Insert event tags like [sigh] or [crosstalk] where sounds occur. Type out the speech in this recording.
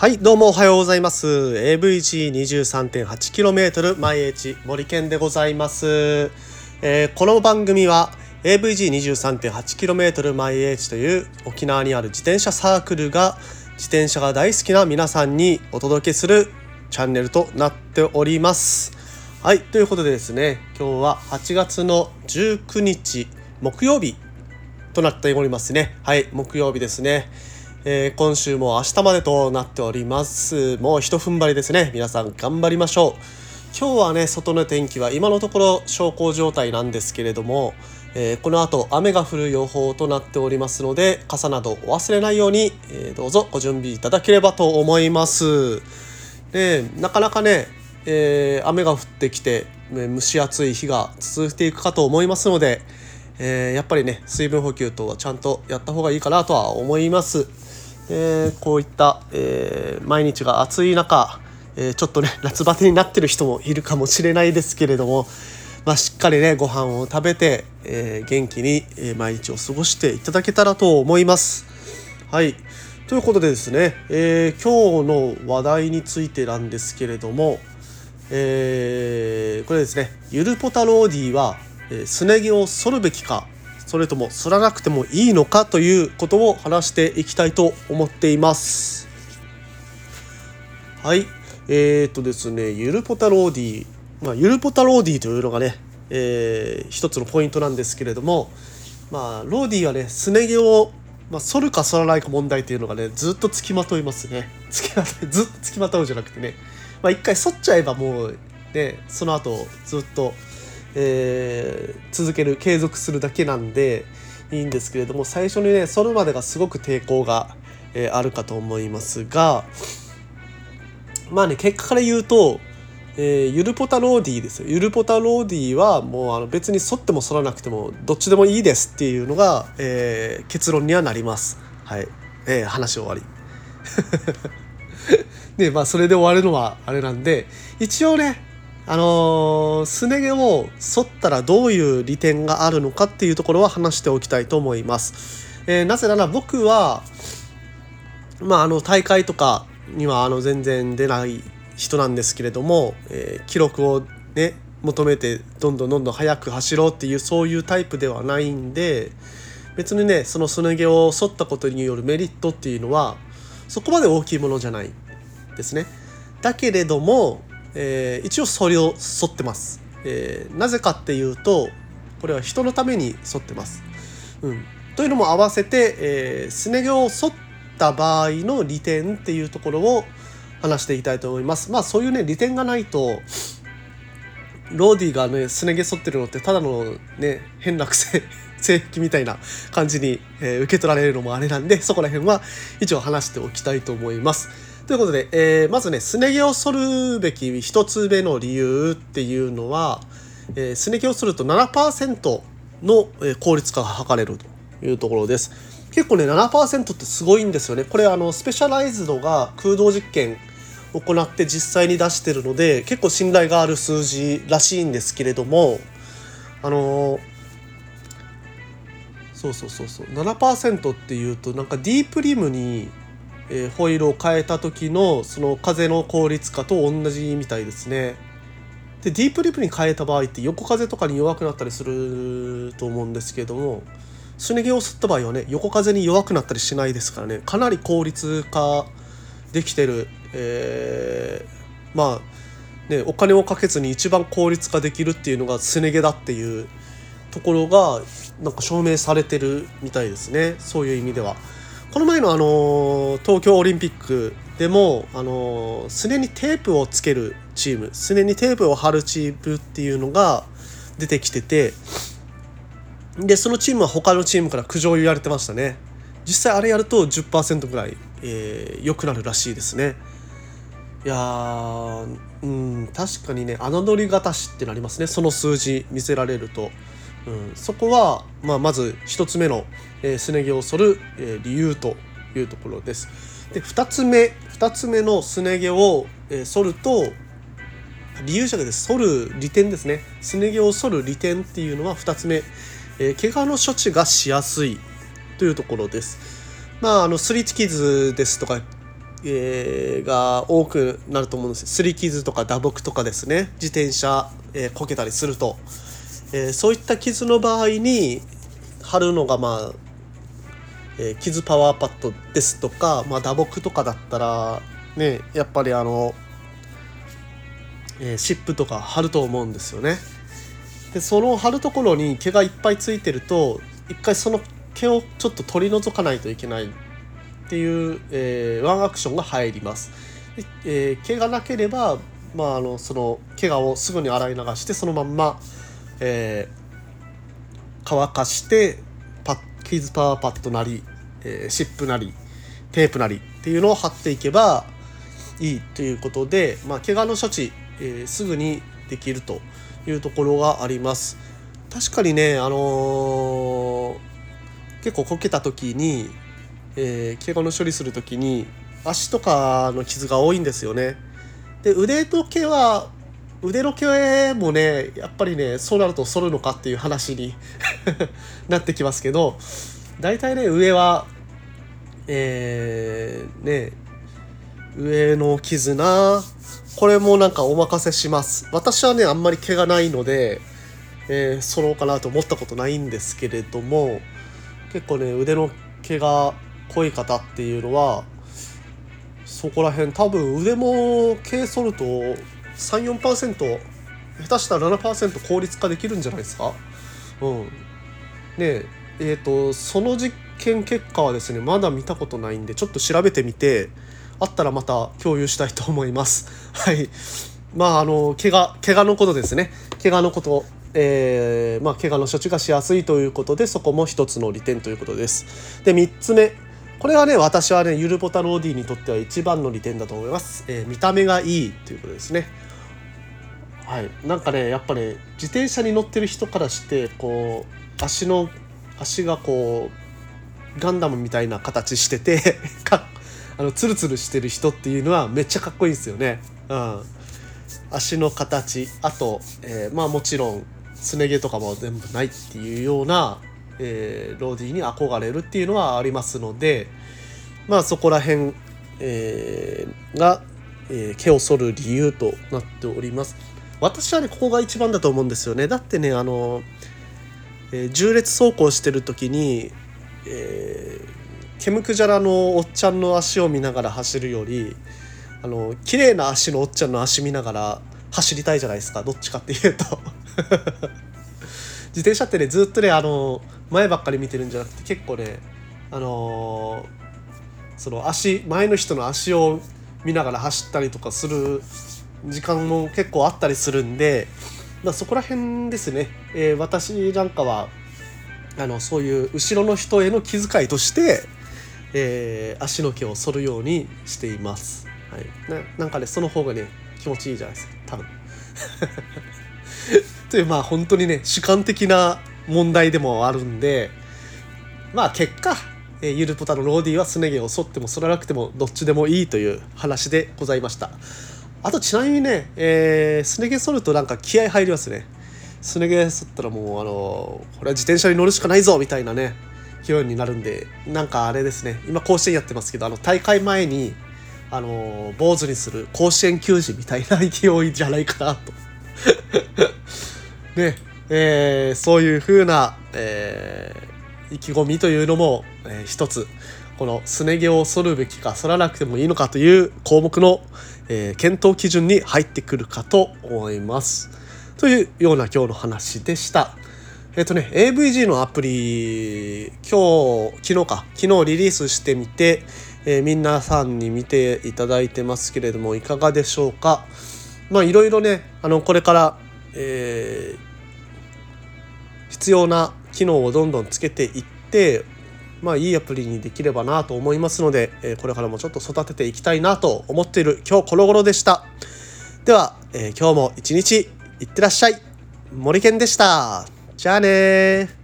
はいどうもおはようございます。AVG23.8km 毎日森健でございます、えー、この番組は AVG23.8km 毎日という沖縄にある自転車サークルが自転車が大好きな皆さんにお届けするチャンネルとなっております。はいということでですね今日は8月の19日木曜日となっておりますね。はい木曜日ですね。えー、今週も明日までとなっております。もうひと踏ん張りですね。皆さん頑張りましょう。今日はね外の天気は今のところ小康状態なんですけれども、えー、この後雨が降る予報となっておりますので傘などお忘れないように、えー、どうぞご準備いただければと思います。でなかなかね、え雨が降ってきて蒸し暑い日が続いていくかと思いますので、えやっぱりね水分補給等はちゃんとやった方がいいかなとは思います。えー、こういった、えー、毎日が暑い中、えー、ちょっとね [laughs] 夏バテになってる人もいるかもしれないですけれども、まあ、しっかりねご飯を食べて、え元気に、毎日を過ごしていただけたらと思います。はいということでですね、え今日の話題についてなんですけれども、えこれですねゆるポタローディは、すね毛を剃るべきかそれともすらなくてもいいのかということを話していきたいと思っています。はい。えー、っとですねゆるポタローディまあ、ゆるポタローディというのがね、えー、一つのポイントなんですけれどもまあローディはねすね毛をまあ、反るか反らないか問題っていうのがねずっとつきまといますね。つきまとずっとつきまとうじゃなくてね。まあ一回反っちゃえばもうねその後ずっとえー、続ける継続するだけなんでいいんですけれども最初にねそれまでがすごく抵抗が、えー、あるかと思いますがまあね結果から言うと、えー、ゆるポタローディーですよ。ゆるポタローディーはもうあの別に反っても反らなくてもどっちでもいいですっていうのが、えー、結論にはなります。はい、えー、話終わり。[laughs] でまあそれで終わるのはあれなんで一応ねあの、すね毛を剃ったらどういう利点があるのかっていうところは話しておきたいと思います。えー、なぜなら僕は、まあ、あの大会とかにはあの全然出ない人なんですけれども、えー、記録をね求めてどんどんどんどん速く走ろうっていうそういうタイプではないんで別にねそのすね毛を剃ったことによるメリットっていうのはそこまで大きいものじゃないですね。だけれどもえー、一応それを沿ってます、えー、なぜかっていうとこれは人のために沿ってます、うん、というのも合わせて、えー、すね毛を沿った場合の利点っていうところを話していきたいと思います。まあそういうね利点がないとローディがねすね毛剃ってるのってただのね変な癖 [laughs] 性癖みたいな感じに、えー、受け取られるのもあれなんでそこら辺は一応話しておきたいと思います。ということで、えー、まずね、すね毛を剃るべき一つ目の理由っていうのは、えー、すね毛を剃ると7%の効率化が図れるというところです。結構ね、7%ってすごいんですよね。これ、あの、スペシャライズドが空洞実験を行って実際に出してるので、結構信頼がある数字らしいんですけれども、あのー、そうそうそうそう、7%っていうと、なんかディープリムにえー、ホイールを変えた時のその風の効率化と同じみたいですね。でディープリップに変えた場合って横風とかに弱くなったりすると思うんですけどもすね毛を吸った場合はね横風に弱くなったりしないですからねかなり効率化できてる、えー、まあねお金をかけずに一番効率化できるっていうのがすね毛だっていうところがなんか証明されてるみたいですねそういう意味では。この前のあの東京オリンピックでもあのすねにテープをつけるチームすねにテープを貼るチームっていうのが出てきててでそのチームは他のチームから苦情を言われてましたね。実際あれやると10%ぐらい、えー、良くなるらしいですね。いやうん確かにね侮りがたしってなりますね。その数字見せられると。うん、そこは、まあ、まず1つ目の、すね毛を剃る、えー、理由というところです。で2つ目2つ目のすね毛を、えー、剃ると理由者です剃る利点ですね。すね毛を剃る利点っていうのは2つ目、えー、怪我の処置がしやすいというところです。まあ、あのスリーチキズですとかえー、が多くなると思うんです。すり傷とか打撲とかですね。自転車、えー、こけたりすると、えー、そういった傷の場合に貼るのがまあ、えー、傷パワーパッドですとか、まあ、打撲とかだったらねやっぱりあの、えー、湿布とか貼ると思うんですよね。でその貼るところに毛がいっぱいついてると一回その毛をちょっと取り除かないといけないっていう、えー、ワンアクションが入ります。でえー、毛がなければ、まあ、あのその怪我をすぐに洗い流してそのまんま、えー、乾かしてパッキーズパワーパッドなり、えー、湿布なりテープなりっていうのを貼っていけばいいということで、まあ、怪我の処置、えー、すぐにできるというところがあります。確かにね、あのー、結構こけた時に、えー、怪我の処理する時に足とかの傷が多いんですよね。で腕の毛は腕の毛もねやっぱりねそうなると反るのかっていう話に [laughs] なってきますけど大体ね上はえー、ね上の傷なこれもなんかお任せします。私はねあんまり毛がないので、えー、揃うかなと思ったことないんですけれども結構ね腕の毛が濃い方っていうのはそこら辺多分腕も毛剃ると34%下手したら7%効率化できるんじゃないですか？うん。ねえーと、その実験結果はですねまだ見たことないんでちょっと調べてみてあったらまた共有したいと思います。[laughs] はい。まああの怪我怪我のことですね。怪我のことえー、まあ怪我の処置がしやすいということでそこも一つの利点ということです。で3つ目。これはね私はねゆるボタローディにとっては一番の利点だと思います、えー、見た目がいいということですね。はい。なんかねやっぱね自転車に乗ってる人からしてこう足の足がこうガンダムみたいな形してて [laughs] あのツルツルしてる人っていうのはめっちゃかっこいいんですよね。うん。足の形。あと、えー、まあもちろんすね毛とかも全部ないっていうようなえー、ローディーに憧れるっていうのはありますのでまあそこら辺、えー、が、え、毛を剃る理由となっております。私はねここが一番だと思うんですよね。だってねあの、えー、重列走行してる時に、えー、ケムクジャラのおっちゃんの足を見ながら走るよりあの綺麗な足のおっちゃんの足見ながら走りたいじゃないですかどっちかっていうと [laughs] 自転車ってねずっとねあの前ばっかり見てるんじゃなくて結構ねあのー、その足前の人の足を見ながら走ったりとかする時間も結構あったりするんで、まあ、そこら辺ですね、えー、私なんかはあのそういう後ろの人への気遣いとして、えー、足の毛を剃るようにしています。はい、ななんかねその方がね気持ちいいじゃないですか多分。というまあ本当にね主観的な問題でもあるんでまあ結果、えー、ゆるぽたのローディはすね毛を剃っても剃らなくてもどっちでもいいという話でございましたあとちなみにね、えー、すね毛剃るとなんか気合入りますね。すね毛剃ったらもうあのこれは自転車に乗るしかないぞみたいなね気分になるんでなんかあれですね。今甲子園やってますけどあの大会前にあの坊主にする甲子園球児みたいな [laughs] 勢いじゃないかなと。[laughs] ねえー、そういう風な、えー、意気込みというのも、えー、一つ。このすね毛を剃るべきか剃らなくてもいいのかという項目の、えー、検討基準に入ってくるかと思います。というような今日の話でした。えっ、ー、とね AVG のアプリ今日昨日か昨日リリースしてみて、えー、皆さんに見ていただいてますけれどもいかがでしょうか。まあいろいろねあのこれから、えー必要な機能をどんどんつけていってまあいいアプリにできればなと思いますので、えこれからもちょっと育てていきたいなと思っている今日この頃でした。では、え、今日も一日いってらっしゃい。森健でした。じゃあね